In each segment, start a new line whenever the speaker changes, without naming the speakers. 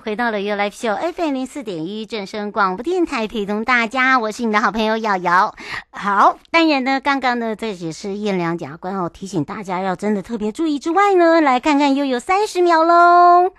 回到了 You Life Show FM 零四点一正声广播电台，陪同大家，我是你的好朋友瑶瑶。好，当然呢，刚刚呢，这只是验良检察官哦，提醒大家要真的特别注意之外呢，来看看又有三十秒喽。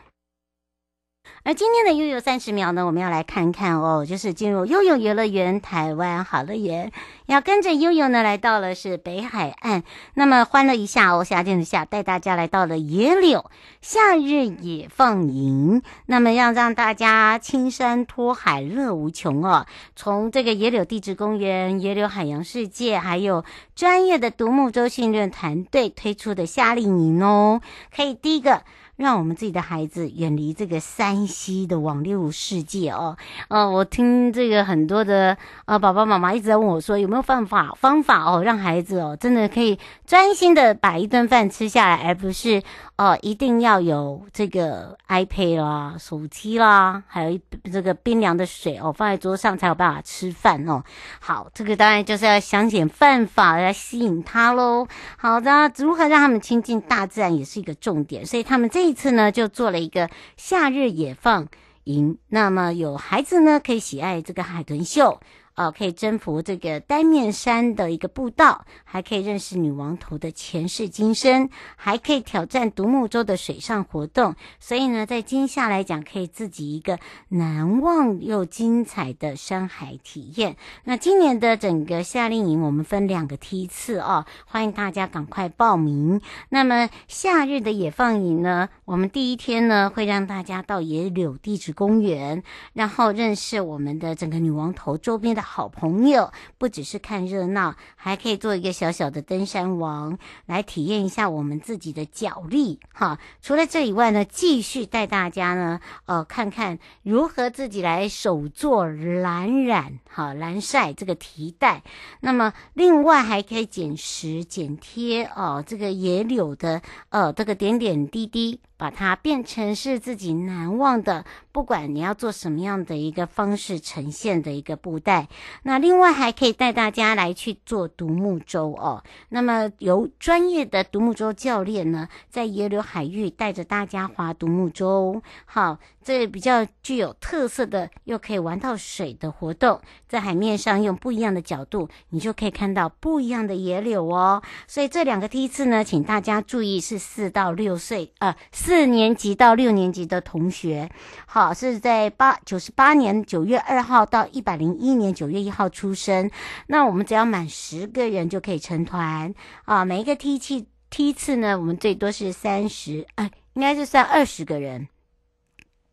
而今天的悠悠三十秒呢，我们要来看看哦，就是进入悠悠游乐园台湾好乐园，要跟着悠悠呢来到了是北海岸，那么欢乐一下哦，夏天的夏，带大家来到了野柳夏日野放营，那么要让大家青山脱海乐无穷哦。从这个野柳地质公园、野柳海洋世界，还有专业的独木舟训练团队推出的夏令营哦，可以第一个。让我们自己的孩子远离这个山西的网络世界哦。呃，我听这个很多的呃爸爸妈妈一直在问我说，有没有办法方法哦，让孩子哦真的可以专心的把一顿饭吃下来，而不是哦、一定要有这个 iPad 啦、手机啦，还有一这个冰凉的水哦放在桌上才有办法吃饭哦。好，这个当然就是要想点办法来吸引他喽。好的，如何让他们亲近大自然也是一个重点，所以他们这。这次呢，就做了一个夏日野放营。那么有孩子呢，可以喜爱这个海豚秀。哦，可以征服这个单面山的一个步道，还可以认识女王头的前世今生，还可以挑战独木舟的水上活动。所以呢，在今夏来讲，可以自己一个难忘又精彩的山海体验。那今年的整个夏令营，我们分两个梯次哦，欢迎大家赶快报名。那么夏日的野放营呢，我们第一天呢，会让大家到野柳地质公园，然后认识我们的整个女王头周边的。好朋友，不只是看热闹，还可以做一个小小的登山王，来体验一下我们自己的脚力哈。除了这以外呢，继续带大家呢，呃，看看如何自己来手做蓝染哈蓝晒这个提袋。那么另外还可以剪石剪贴哦，这个野柳的呃这个点点滴滴。把它变成是自己难忘的，不管你要做什么样的一个方式呈现的一个布袋。那另外还可以带大家来去做独木舟哦。那么由专业的独木舟教练呢，在野柳海域带着大家划独木舟。好，这比较具有特色的，又可以玩到水的活动，在海面上用不一样的角度，你就可以看到不一样的野柳哦。所以这两个梯次呢，请大家注意是四到六岁啊。四年级到六年级的同学，好，是在八九十八年九月二号到一百零一年九月一号出生。那我们只要满十个人就可以成团啊。每一个梯次梯次呢，我们最多是三十，哎，应该是算二十个人。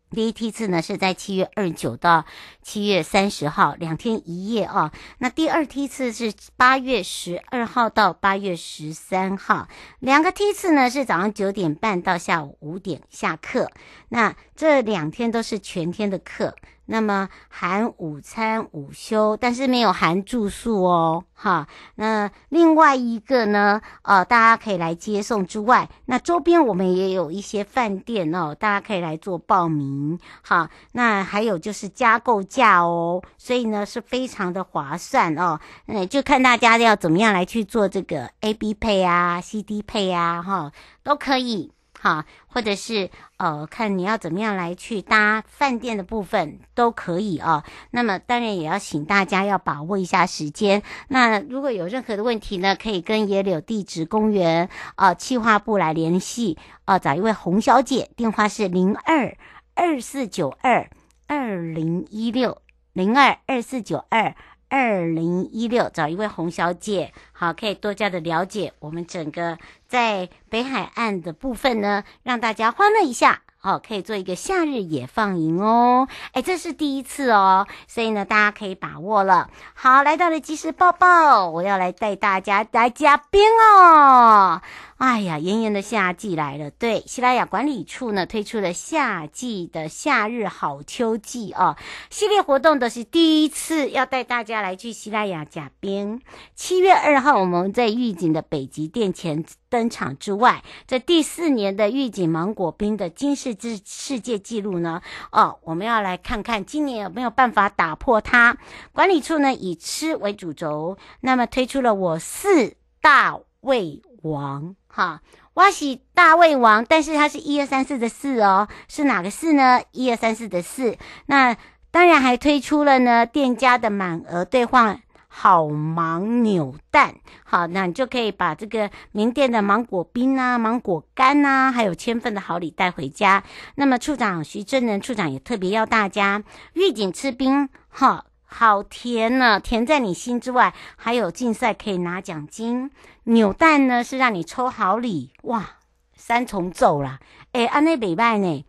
第一梯次呢是在七月二十九到七月三十号两天一夜啊，那第二梯次是八月十二号到八月十三号，两个梯次呢是早上九点半到下午五点下课，那这两天都是全天的课。那么含午餐、午休，但是没有含住宿哦，哈。那另外一个呢，呃，大家可以来接送之外，那周边我们也有一些饭店哦，大家可以来做报名，哈。那还有就是加购价哦，所以呢是非常的划算哦。嗯，就看大家要怎么样来去做这个 AB 配啊、CD 配啊，哈，都可以。好，或者是呃，看你要怎么样来去搭饭店的部分都可以哦。那么当然也要请大家要把握一下时间。那如果有任何的问题呢，可以跟野柳地质公园啊企划部来联系啊，找一位洪小姐，电话是零二二四九二二零一六零二二四九二二零一六，找一位洪小姐，好，可以多加的了解我们整个在北海岸的部分呢，让大家欢乐一下。哦，可以做一个夏日野放营哦，哎，这是第一次哦，所以呢，大家可以把握了。好，来到了即时报报，我要来带大家来加冰哦。哎呀，炎炎的夏季来了，对，西拉雅管理处呢推出了夏季的夏日好秋季哦系列活动，都是第一次要带大家来去西拉雅加冰。七月二号，我们在玉井的北极殿前登场之外，这第四年的玉井芒果冰的金世之世界纪录呢，哦，我们要来看看今年有没有办法打破它。管理处呢以吃为主轴，那么推出了我四大胃王。好，我是大胃王，但是它是一二三四的四哦，是哪个四呢？一二三四的四。那当然还推出了呢，店家的满额兑换好芒扭蛋。好，那你就可以把这个名店的芒果冰啊、芒果干啊，还有千份的好礼带回家。那么处长徐真人处长也特别要大家预警吃冰，哈。好甜呢，甜在你心之外，还有竞赛可以拿奖金。扭蛋呢是让你抽好礼，哇，三重奏啦，诶，安内北拜呢。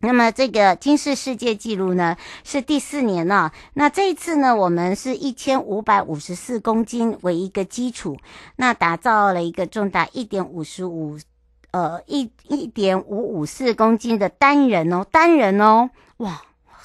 那么这个金氏世界纪录呢是第四年了。那这一次呢，我们是一千五百五十四公斤为一个基础，那打造了一个重达一点五十五，呃，一一点五五四公斤的单人哦，单人哦，哇。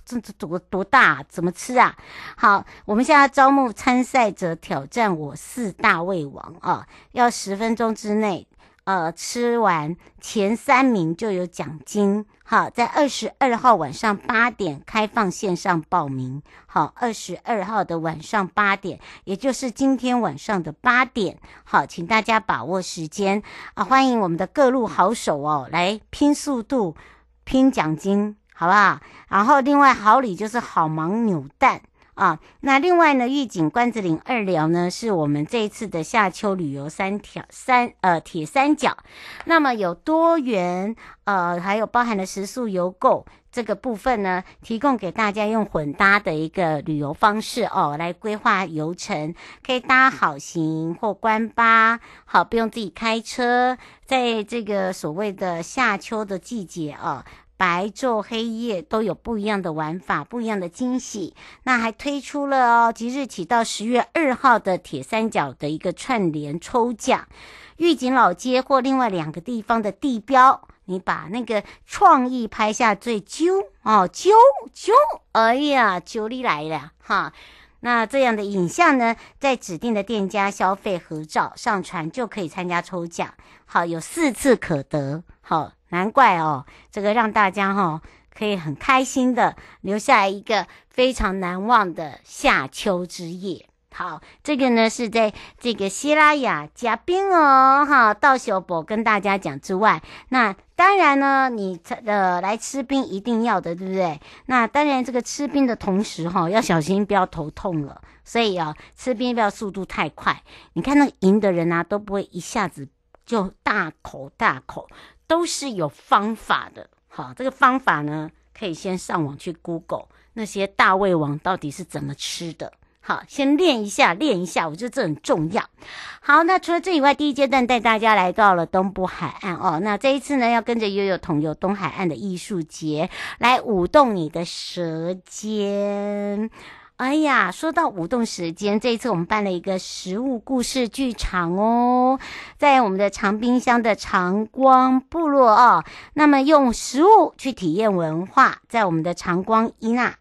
这这多多大？怎么吃啊？好，我们现在招募参赛者挑战我四大胃王啊！要十分钟之内，呃，吃完前三名就有奖金。好，在二十二号晚上八点开放线上报名。好，二十二号的晚上八点，也就是今天晚上的八点。好，请大家把握时间啊！欢迎我们的各路好手哦，来拼速度，拼奖金。好不好？然后另外好礼就是好芒扭蛋啊。那另外呢，玉景关子岭二寮呢，是我们这一次的夏秋旅游三条三呃铁三角。那么有多元呃，还有包含了食宿游购这个部分呢，提供给大家用混搭的一个旅游方式哦，来规划游程，可以搭好行或观巴，好不用自己开车，在这个所谓的夏秋的季节啊。白昼黑夜都有不一样的玩法，不一样的惊喜。那还推出了哦，即日起到十月二号的铁三角的一个串联抽奖，御景老街或另外两个地方的地标，你把那个创意拍下最揪哦，揪揪，哎呀，揪你来了哈。那这样的影像呢，在指定的店家消费合照上传就可以参加抽奖。好，有四次可得。好。难怪哦，这个让大家哈、哦、可以很开心的留下一个非常难忘的夏秋之夜。好，这个呢是在这个西拉雅加冰哦，哈，到小博跟大家讲之外，那当然呢，你呃来吃冰一定要的，对不对？那当然，这个吃冰的同时哈、哦，要小心不要头痛了。所以啊，吃冰不要速度太快。你看那赢的人啊，都不会一下子就大口大口。都是有方法的，好，这个方法呢，可以先上网去 Google 那些大胃王到底是怎么吃的，好，先练一下，练一下，我觉得这很重要。好，那除了这以外，第一阶段带大家来到了东部海岸哦，那这一次呢，要跟着悠悠同游东海岸的艺术节，来舞动你的舌尖。哎呀，说到舞动时间，这一次我们办了一个食物故事剧场哦，在我们的长冰箱的长光部落哦，那么用食物去体验文化，在我们的长光伊娜。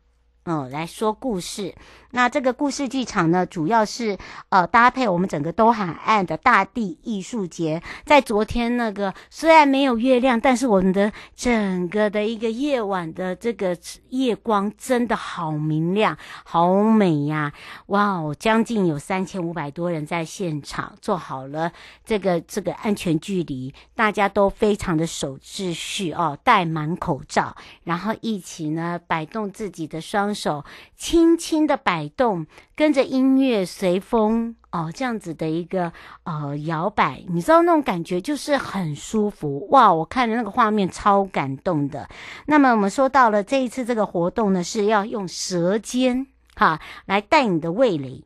嗯，来说故事。那这个故事剧场呢，主要是呃搭配我们整个东海岸的大地艺术节。在昨天那个虽然没有月亮，但是我们的整个的一个夜晚的这个夜光真的好明亮，好美呀！哇哦，将近有三千五百多人在现场，做好了这个这个安全距离，大家都非常的守秩序哦，戴满口罩，然后一起呢摆动自己的双手，轻轻的摆动，跟着音乐随风哦，这样子的一个呃摇摆，你知道那种感觉就是很舒服哇！我看的那个画面超感动的。那么我们说到了这一次这个活动呢，是要用舌尖哈，来带你的味蕾。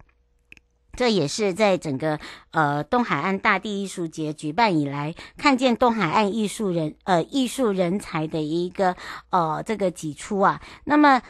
这也是在整个呃东海岸大地艺术节举办以来，看见东海岸艺术人呃艺术人才的一个呃这个挤出啊。那么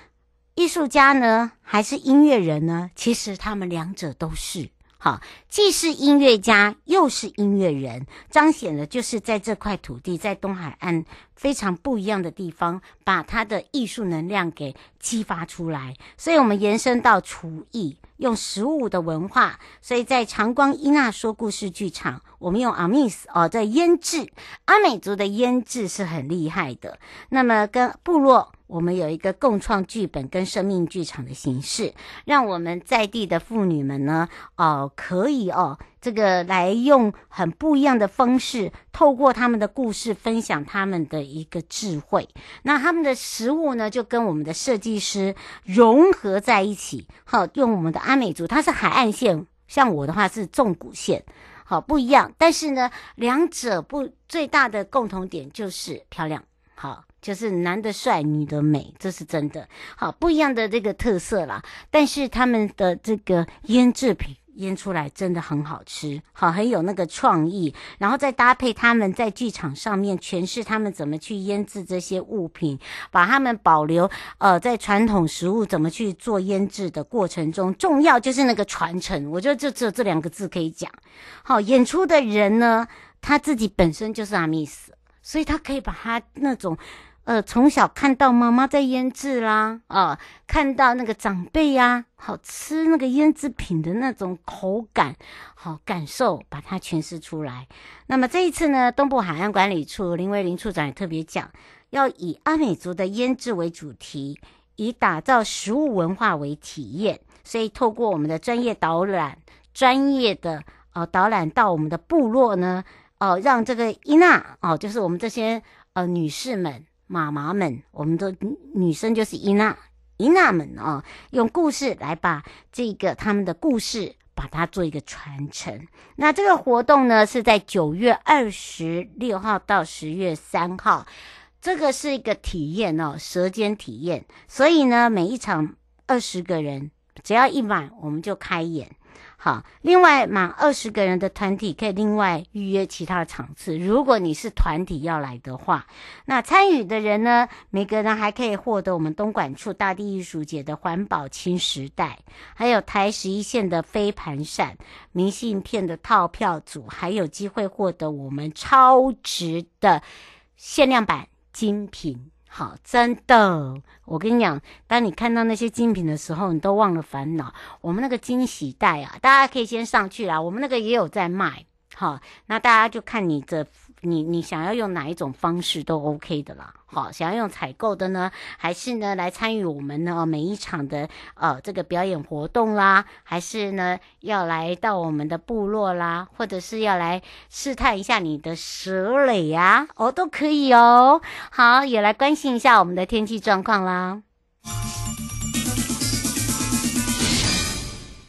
艺术家呢，还是音乐人呢？其实他们两者都是。好，既是音乐家，又是音乐人，彰显的就是在这块土地，在东海岸非常不一样的地方，把他的艺术能量给激发出来。所以，我们延伸到厨艺，用食物的文化。所以在长光伊娜说故事剧场，我们用阿密斯哦，在腌制，阿美族的腌制是很厉害的。那么跟部落。我们有一个共创剧本跟生命剧场的形式，让我们在地的妇女们呢，哦，可以哦，这个来用很不一样的方式，透过他们的故事分享他们的一个智慧。那他们的食物呢，就跟我们的设计师融合在一起。好，用我们的阿美族，它是海岸线，像我的话是纵谷线，好，不一样。但是呢，两者不最大的共同点就是漂亮，好。就是男的帅，女的美，这是真的。好，不一样的这个特色啦。但是他们的这个腌制品腌出来真的很好吃，好，很有那个创意。然后再搭配他们在剧场上面诠释他们怎么去腌制这些物品，把他们保留呃在传统食物怎么去做腌制的过程中，重要就是那个传承。我觉得就只有这两个字可以讲。好，演出的人呢，他自己本身就是阿密斯，所以他可以把他那种。呃，从小看到妈妈在腌制啦，啊、看到那个长辈呀、好吃那个腌制品的那种口感，好感受，把它诠释出来。那么这一次呢，东部海岸管理处林维林处长也特别讲，要以阿美族的腌制为主题，以打造食物文化为体验，所以透过我们的专业导览，专业的呃导览到我们的部落呢，哦、呃，让这个伊娜哦，就是我们这些呃女士们。妈妈们，我们的女生就是伊娜，伊娜们啊、哦，用故事来把这个他们的故事，把它做一个传承。那这个活动呢，是在九月二十六号到十月三号，这个是一个体验哦，舌尖体验。所以呢，每一场二十个人，只要一满，我们就开演。好，另外满二十个人的团体可以另外预约其他场次。如果你是团体要来的话，那参与的人呢，每个人还可以获得我们东莞处大地艺术节的环保轻时代，还有台十一线的飞盘扇、明信片的套票组，还有机会获得我们超值的限量版精品。好，真的，我跟你讲，当你看到那些精品的时候，你都忘了烦恼。我们那个惊喜袋啊，大家可以先上去啦。我们那个也有在卖，好，那大家就看你这。你你想要用哪一种方式都 OK 的啦，好，想要用采购的呢，还是呢来参与我们呢每一场的呃这个表演活动啦，还是呢要来到我们的部落啦，或者是要来试探一下你的蛇蕾呀，哦都可以哦。好，也来关心一下我们的天气状况啦。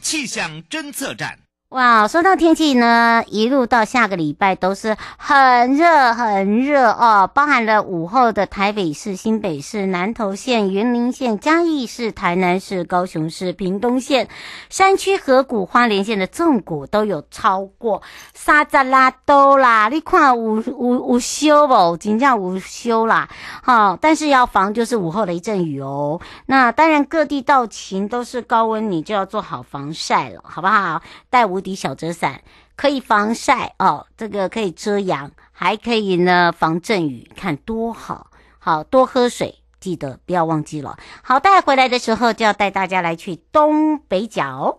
气象侦测站。
哇，说到天气呢，一路到下个礼拜都是很热很热哦，包含了午后的台北市、新北市、南投县、云林县、嘉义市、台南市、高雄市、屏东县、山区河谷、花莲县的纵谷都有超过三十六度啦。你看午午午休不？真正午休啦。好，但是要防就是午后的一阵雨哦。那当然各地到晴都是高温，你就要做好防晒了，好不好？带无敌小折伞可以防晒哦，这个可以遮阳，还可以呢防阵雨，看多好，好多喝水，记得不要忘记了。好，带回来的时候就要带大家来去东北角。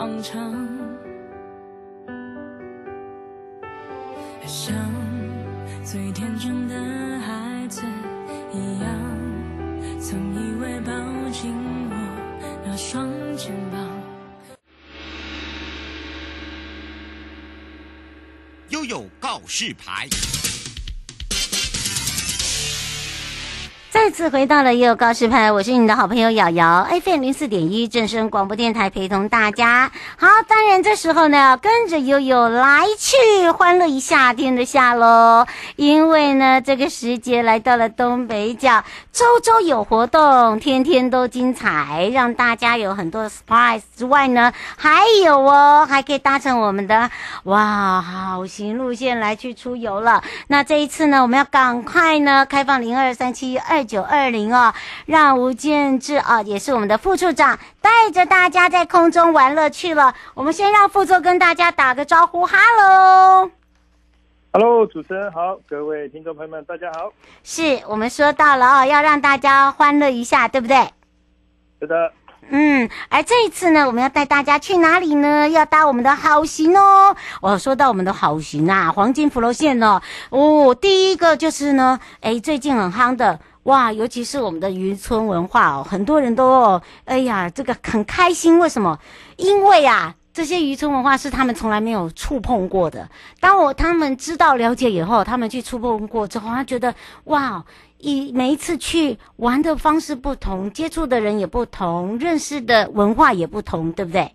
广场像最天真的孩子一样曾以为抱紧我那双肩膀。
拥有告示牌。
次回到了悠悠告示牌，我是你的好朋友瑶瑶，FM 零四点一正声广播电台陪同大家。好，当然这时候呢，跟着悠悠来去欢乐一夏天的夏喽，因为呢，这个时节来到了东北角，周周有活动，天天都精彩，让大家有很多 surprise 之外呢，还有哦，还可以搭乘我们的哇好行路线来去出游了。那这一次呢，我们要赶快呢开放零二三七二。九二零哦，让吴建志啊，也是我们的副处长，带着大家在空中玩乐去了。我们先让副座跟大家打个招呼，哈喽，
哈喽，主持人好，各位听众朋友们，大家好。
是我们说到了哦，要让大家欢乐一下，对不对？
是的。
嗯，而这一次呢，我们要带大家去哪里呢？要搭我们的好行哦。我说到我们的好行啊，黄金福楼线哦。哦，第一个就是呢，哎，最近很夯的。哇，尤其是我们的渔村文化哦，很多人都，哎呀，这个很开心。为什么？因为啊，这些渔村文化是他们从来没有触碰过的。当我他们知道了解以后，他们去触碰过之后，他觉得哇，一每一次去玩的方式不同，接触的人也不同，认识的文化也不同，对不对？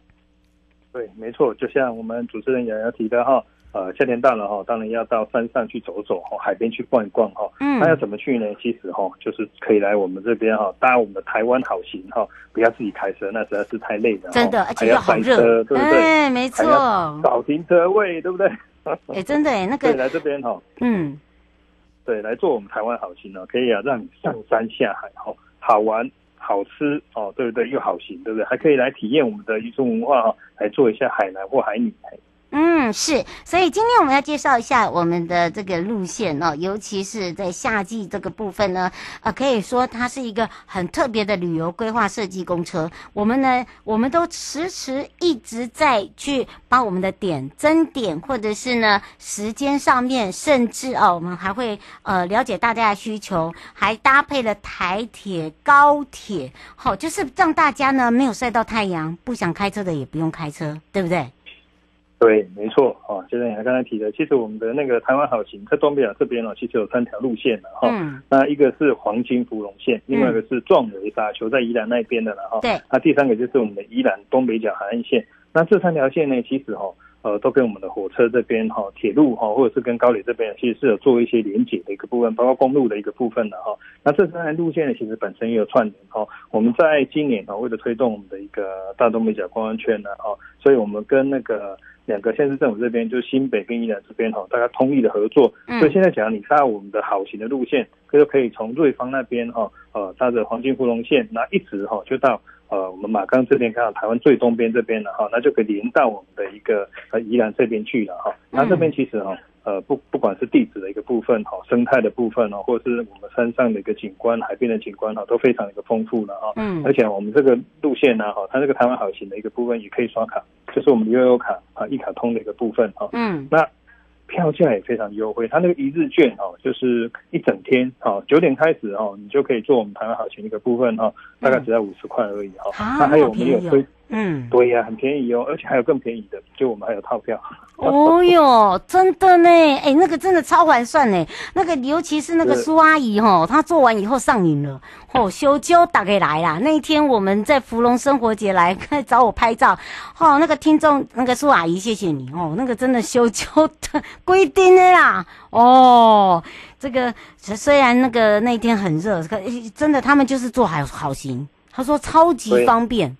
对，没错。就像我们主持人瑶瑶提的哈。呃，夏天到了哈，当然要到山上去走走哈，海边去逛一逛哈。嗯，那要怎么去呢？其实哈，就是可以来我们这边哈，搭我们的台湾好行哈，不要自己开车，那实在是太累了。
真的，而且又好热，
对不对？
哎，没错。
找停车位，对不对？
哎，真的哎，那个
来这边哈，
嗯，
对，来做我们台湾好行呢，可以啊，让你上山下海哈，好玩好吃哦，对不对？又好行，对不对？还可以来体验我们的渔村文化哈，来做一下海南或海女。
嗯，是，所以今天我们要介绍一下我们的这个路线哦，尤其是在夏季这个部分呢，呃，可以说它是一个很特别的旅游规划设计公车。我们呢，我们都迟迟一直在去把我们的点增点，或者是呢时间上面，甚至哦，我们还会呃了解大家的需求，还搭配了台铁、高铁，好、就是让大家呢没有晒到太阳，不想开车的也不用开车，对不对？
对，没错，啊，就像你刚才提的，其实我们的那个台湾好行在东北角这边呢，其实有三条路线的哈。嗯。那一个是黄金芙蓉线，另外一个是壮围沙丘在宜兰那边的了哈。对。那第三个就是我们的宜兰东北角海岸线。那这三条线呢，其实哈，呃，都跟我们的火车这边哈、铁路哈，或者是跟高铁这边，其实是有做一些连接的一个部分，包括公路的一个部分的哈。那这三条路线呢，其实本身也有串联哈。我们在今年啊，为了推动我们的一个大东北角观光圈呢，哈，所以我们跟那个。两个县市政府这边，就是新北跟宜兰这边哈，大家通力的合作。嗯、所以现在讲你搭我们的好行的路线，就可以从瑞芳那边哈，呃，搭着黄金芙蓉线，那一直哈就到呃我们马钢这边，看到台湾最东边这边了哈，那就可以连到我们的一个呃宜兰这边去了哈。那这边其实哈。呃，不，不管是地质的一个部分哈，生态的部分哦，或者是我们山上的一个景观、海边的景观哈，都非常的一个丰富了哈。嗯。而且我们这个路线呢，哈，它这个台湾好行的一个部分也可以刷卡，就是我们悠游卡啊一卡通的一个部分哈。嗯。那票价也非常优惠，它那个一日券哦，就是一整天哈，九点开始哦，你就可以做我们台湾好行的一个部分哈，大概只要五十块而已哈。那还有我们有推。嗯，对呀、啊，很便宜哦，而且还有更便宜的，就我们还有套票。
哦哟，真的呢，哎，那个真的超划算呢。那个尤其是那个苏阿姨哈，她做完以后上瘾了，哦，修就打给来啦。那一天我们在芙蓉生活节来 找我拍照，哦，那个听众那个苏阿姨，谢谢你哦，那个真的修就的规定的啦。哦，这个虽然那个那一天很热，可真的他们就是做好好心，他说超级方便。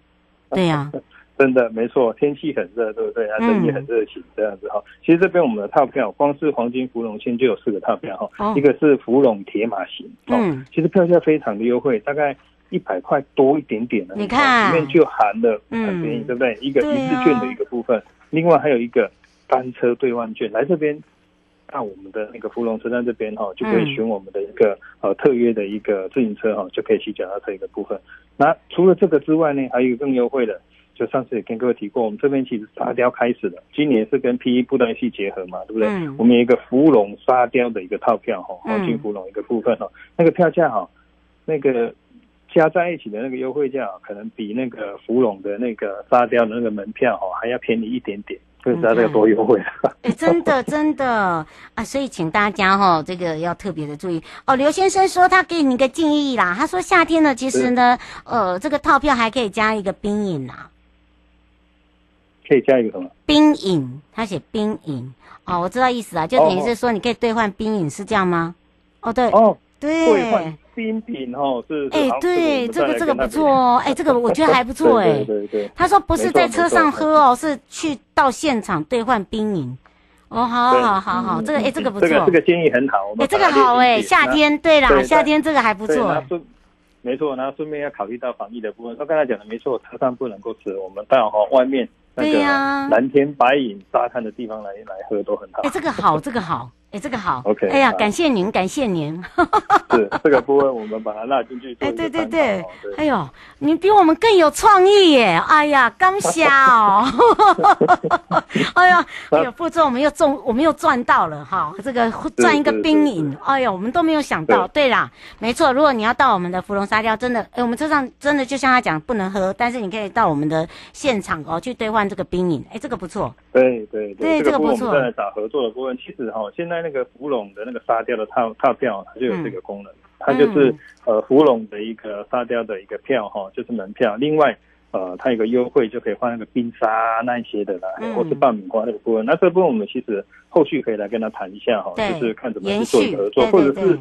对呀、啊，
真的没错，天气很热，对不对？啊，人也很热情，这样子哈。其实这边我们的套票，光是黄金芙蓉线就有四个套票哈，哦、一个是芙蓉铁马行，嗯，其实票价非常的优惠，大概一百块多一点点的，你看。里面就含了很便宜，嗯、对不对？一个一日券的一个部分，啊、另外还有一个单车兑换券，来这边到我们的那个芙蓉车站这边哈，就可以选我们的一个呃特约的一个自行车哈，就可以骑脚踏车一个部分。那除了这个之外呢，还有一个更优惠的，就上次也跟各位提过，我们这边其实沙雕开始了，今年是跟 P E 布袋戏结合嘛，对不对？嗯、我们有一个芙蓉沙雕的一个套票哈，黄金芙蓉一个部分哈，嗯、那个票价哈，那个加在一起的那个优惠价可能比那个芙蓉的那个沙雕的那个门票哦还要便宜一点点。所以大家多优惠
哎、欸，真的 真的。啊，所以请大家哈，这个要特别的注意。哦。刘先生说他给你一个建议啦，他说夏天呢，其实呢，呃，这个套票还可以加一个冰饮啊，
可以加一个什么？
冰饮，他写冰饮。哦，我知道意思啊，就等于是说你可以兑换冰饮，是这样吗？哦，对，
哦，
对，
兑换冰品哦，是，
哎、欸，对，这个这个不错哦，哎、欸，这个我觉得还不错 哎，
对对对，
他说不是在车上喝哦，是去到现场兑换冰饮。哦，好好好好，这个哎，这个不错，
这个这个建议很好。
哎，这个好哎，夏天对啦，夏天这个还不错。
没错，然后顺便要考虑到防疫的部分。他刚才讲的没错，车上不能够吃，我们到哈外面那个蓝天白云沙滩的地方来来喝都很好。
哎，这个好，这个好。哎，这个好
，OK。
哎呀，感谢您，感谢您。
是这个部分，我们把它纳进去。
哎，对对对，哎呦，你比我们更有创意耶！哎呀，刚瞎哦。哎呀，哎呦，副座我们又中，我们又赚到了哈！这个赚一个冰饮，哎呦，我们都没有想到。对啦，没错，如果你要到我们的芙蓉沙雕，真的，哎，我们车上真的就像他讲，不能喝，但是你可以到我们的现场哦去兑换这个冰饮。哎，这个不错。
对对
对，这个不错。
我们在找合作的部分，其实哈，现在。那个芙蓉的那个沙雕的套套票，它就有这个功能，嗯、它就是呃芙蓉的一个沙雕的一个票哈，就是门票。另外呃，它有个优惠，就可以换那个冰沙那一些的啦，嗯、或是爆米花那个部分。那这部分我们其实后续可以来跟他谈一下哈，就是看怎么去做合作，或者是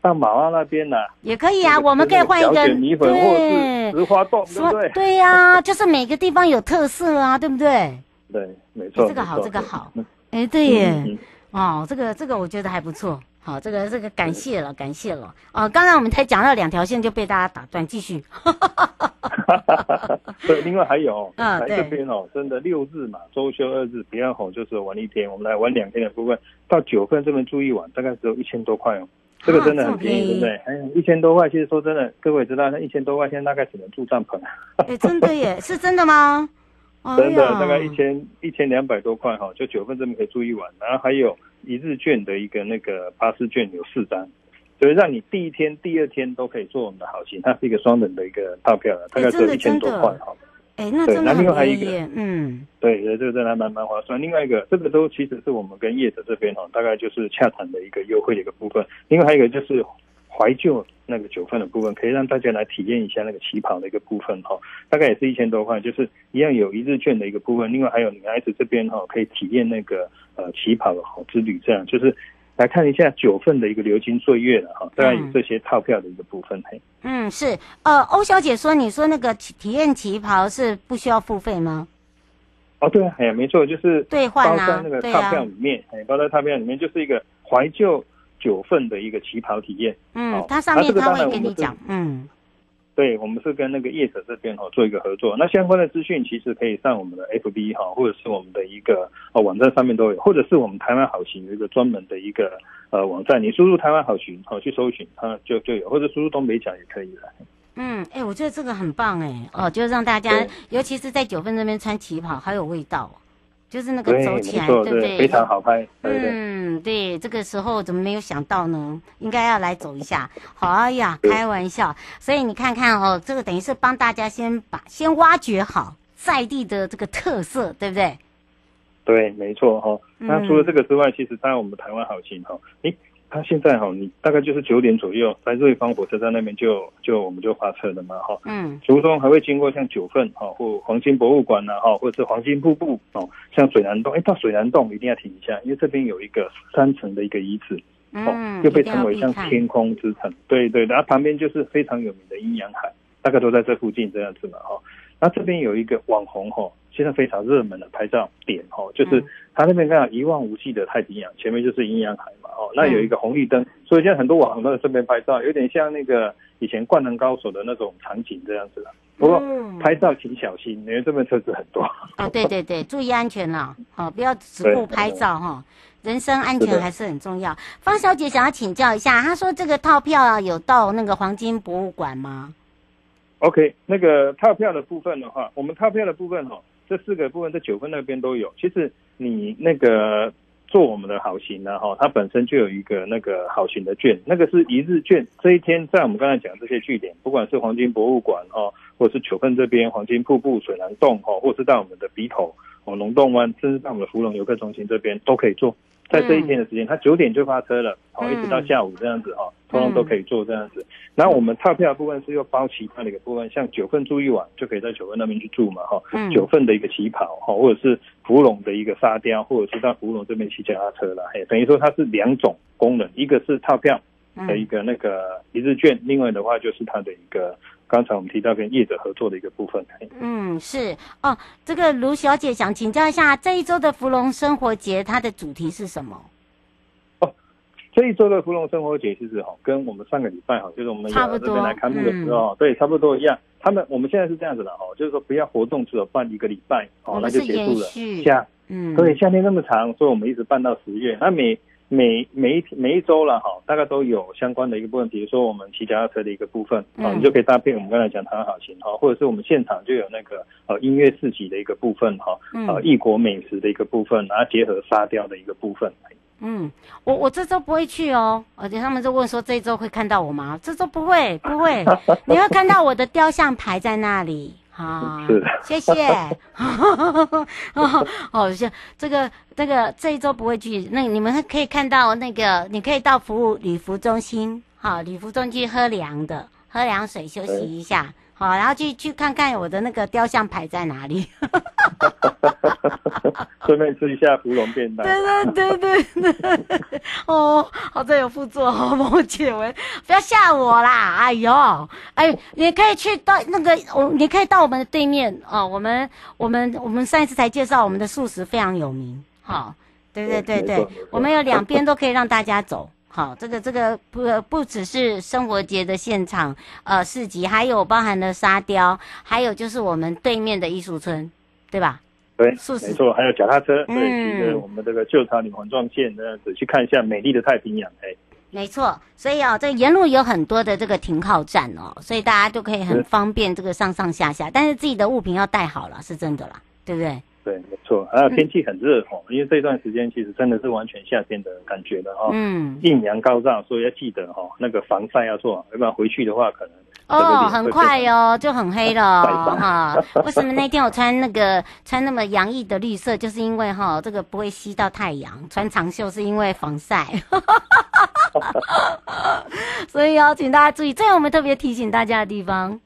到马澳那边呢
也可以啊，我们可以换一个
米粉或是石花冻，对不对？
对呀、啊，就是每个地方有特色啊，对不对？
对，没错。
这个好，这个好。哎，对耶。嗯哦，这个这个我觉得还不错，好，这个这个感谢了，感谢了。哦，刚才我们才讲到两条线就被大家打断，继续。
对，另外还有，嗯，来这边哦，真的六日嘛，周休二日，不要吼，就是玩一天，我们来玩两天的部分，到九份这边住一晚，大概只有一千多块哦，这个真的很便宜，对不对？哎，一千多块，其实说真的，各位知道那一千多块，现在大概只能住帐篷。
哎，真的耶，是真的吗？
真的大概一千一千两百多块哈，就九份这边可以住一晚，然后还有一日券的一个那个巴士券有四张，所以让你第一天、第二天都可以坐我们的好行，它是一个双人的一个套票了，大概只有一千多块哈。
哎，那真的很便宜。嗯，
对，这个真的还蛮蛮划算。另外一个，这个都其实是我们跟业者这边哈，大概就是洽谈的一个优惠的一个部分。另外还有一个就是。怀旧那个九份的部分，可以让大家来体验一下那个旗袍的一个部分哈，大概也是一千多块，就是一样有一日券的一个部分。另外还有女孩子这边哈，可以体验那个呃旗袍的好之旅，这样就是来看一下九份的一个流金岁月了哈。大概有这些套票的一个部分嘿。
嗯，是呃，欧小姐说，你说那个体验旗袍是不需要付费吗？
哦，对啊，哎呀，没错，就是
兑换
啊，包在那个套票里面，哎，包在套票里面就是一个怀旧。九份的一个旗袍体验，
嗯，它上面他会跟你讲，嗯，
对，我们是跟那个业者这边哈做一个合作，那相关的资讯其实可以上我们的 FB 哈，或者是我们的一个呃网站上面都有，或者是我们台湾好行有一个专门的一个呃网站，你输入台湾好行好去搜寻，它就就有，或者输入东北角也可以的。
嗯，哎，我觉得这个很棒哎，哦，就是让大家，尤其是在九份这边穿旗袍，好有味道。就是那个走起来，对不对？
非常好拍。
嗯，对，这个时候怎么没有想到呢？应该要来走一下。好哎呀，开玩笑。所以你看看哦，这个等于是帮大家先把先挖掘好在地的这个特色，对不对？
对，没错哈。那除了这个之外，其实当然我们台湾好行哈，诶。他现在哈，你大概就是九点左右在瑞芳火车站那边就就我们就发车了嘛哈。嗯。途中还会经过像九份哈或黄金博物馆呐哈，或者是黄金瀑布哦，像水南洞，哎，到水南洞一定要停一下，因为这边有一个三层的一个遗址，哦，又被称为像天空之城。对对，然后旁边就是非常有名的阴阳海，大概都在这附近这样子嘛哈。那这边有一个网红哈。现在非常热门的拍照点哦，就是他那边刚好一望无际的太平洋，前面就是阴阳海嘛哦，那有一个红绿灯，所以现在很多网红都在这边拍照，有点像那个以前灌篮高手的那种场景这样子的。不过拍照请小心，因为这边车子很多。
啊，对对对，注意安全了，好，不要只顾拍照哈，人身安全还是很重要。方小姐想要请教一下，她说这个套票啊有到那个黄金博物馆吗
？OK，那个套票的部分的话，我们套票的部分哈。这四个部分在九份那边都有。其实你那个做我们的好行呢，哈，它本身就有一个那个好行的券，那个是一日券。这一天在我们刚才讲这些据点，不管是黄金博物馆哦，或者是九份这边黄金瀑布、水蓝洞哈，或是在我们的鼻头哦龙洞湾，甚至到我们的芙蓉游客中心这边都可以做。在这一天的时间，他九点就发车了，好，一直到下午这样子哈，通通都可以做这样子。然后我们套票的部分是又包其他的一个部分，像九份住一晚就可以在九份那边去住嘛哈，九份的一个旗袍哈，或者是芙蓉的一个沙雕，或者是在芙蓉这边骑脚踏车了，嘿，等于说它是两种功能，一个是套票的一个那个一日券，另外的话就是它的一个。刚才我们提到跟业者合作的一个部分，
嗯，是哦，这个卢小姐想请教一下，这一周的芙蓉生活节它的主题是什么？
哦，这一周的芙蓉生活节其实哈，跟我们上个礼拜哈，就是我们这边来开幕的时候，嗯、对，差不多一样。他们我们现在是这样子的哦，就是说不要活动只有办一个礼拜，哦，那就结束了。夏，嗯，对，夏天那么长，所以我们一直办到十月。那每每每一每一周了哈，大概都有相关的一个部分，比如说我们骑脚踏车的一个部分啊，你就可以搭配我们刚才讲台湾好行哈，或者是我们现场就有那个呃音乐市集的一个部分哈，呃异国美食的一个部分，然后结合沙雕的一个部分。
嗯，我我这周不会去哦，而且他们就问说这周会看到我吗？这周不会不会，你会看到我的雕像牌在那里。好，是谢谢。好，像这个这个这一周不会去，那你们可以看到那个，你可以到服务旅服中心，好，旅服中心喝凉的，喝凉水休息一下。好，然后去去看看我的那个雕像牌在哪里，
顺便吃一下芙蓉便当。
对对对对对，哦，好在有副座，好帮我解围，不要吓我啦！哎呦，哎，你可以去到那个，我你可以到我们的对面哦。我们我们我们上一次才介绍我们的素食非常有名，好，对对对对，我们有两边都可以让大家走。好，这个这个不不只是生活节的现场，呃，市集，还有包含了沙雕，还有就是我们对面的艺术村，对吧？
对，没错，还有脚踏车，对，骑着我们这个旧草岭环状线这样子去看一下美丽的太平洋，哎，
没错，所以哦，这沿路有很多的这个停靠站哦，所以大家都可以很方便这个上上下下，但是自己的物品要带好了，是真的啦，对不对？
对，没错，还有天气很热哦，因为这段时间其实真的是完全夏天的感觉了哈。嗯，艳阳高照，所以要记得哈，那个防晒要做好，要不然回去的话可能
哦，很快哦，就很黑了 哈。为什么那天我穿那个穿那么洋溢的绿色，就是因为哈，这个不会吸到太阳，穿长袖是因为防晒。所以要请大家注意，这样我们特别提醒大家的地方。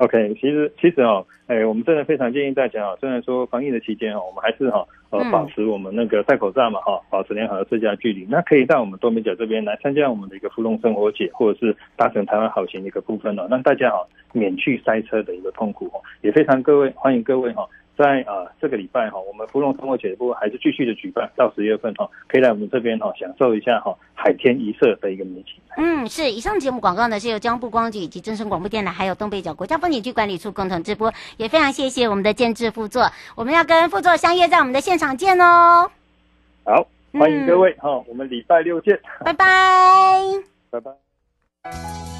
OK，其实其实哦，哎，我们真的非常建议大家哦，虽然说防疫的期间哦，我们还是哈呃保持我们那个戴口罩嘛哈，保持良好的社交距离。那可以到我们多美角这边来参加我们的一个互动生活节，或者是搭乘台湾好行的一个部分哦，让大家哈免去塞车的一个痛苦哦，也非常各位欢迎各位哈。在啊、呃，这个礼拜哈，我们芙蓉生活节目还是继续的举办到十月份哈，可以来我们这边哈享受一下哈海天一色的一个美景。
嗯，是。以上节目广告呢是由中央部光局以及真声广播电台还有东北角国家风景区管理处共同直播，也非常谢谢我们的监制副座，我们要跟副座相约在我们的现场见哦。
好，欢迎各位哈、嗯，我们礼拜六见，
拜拜，
拜拜。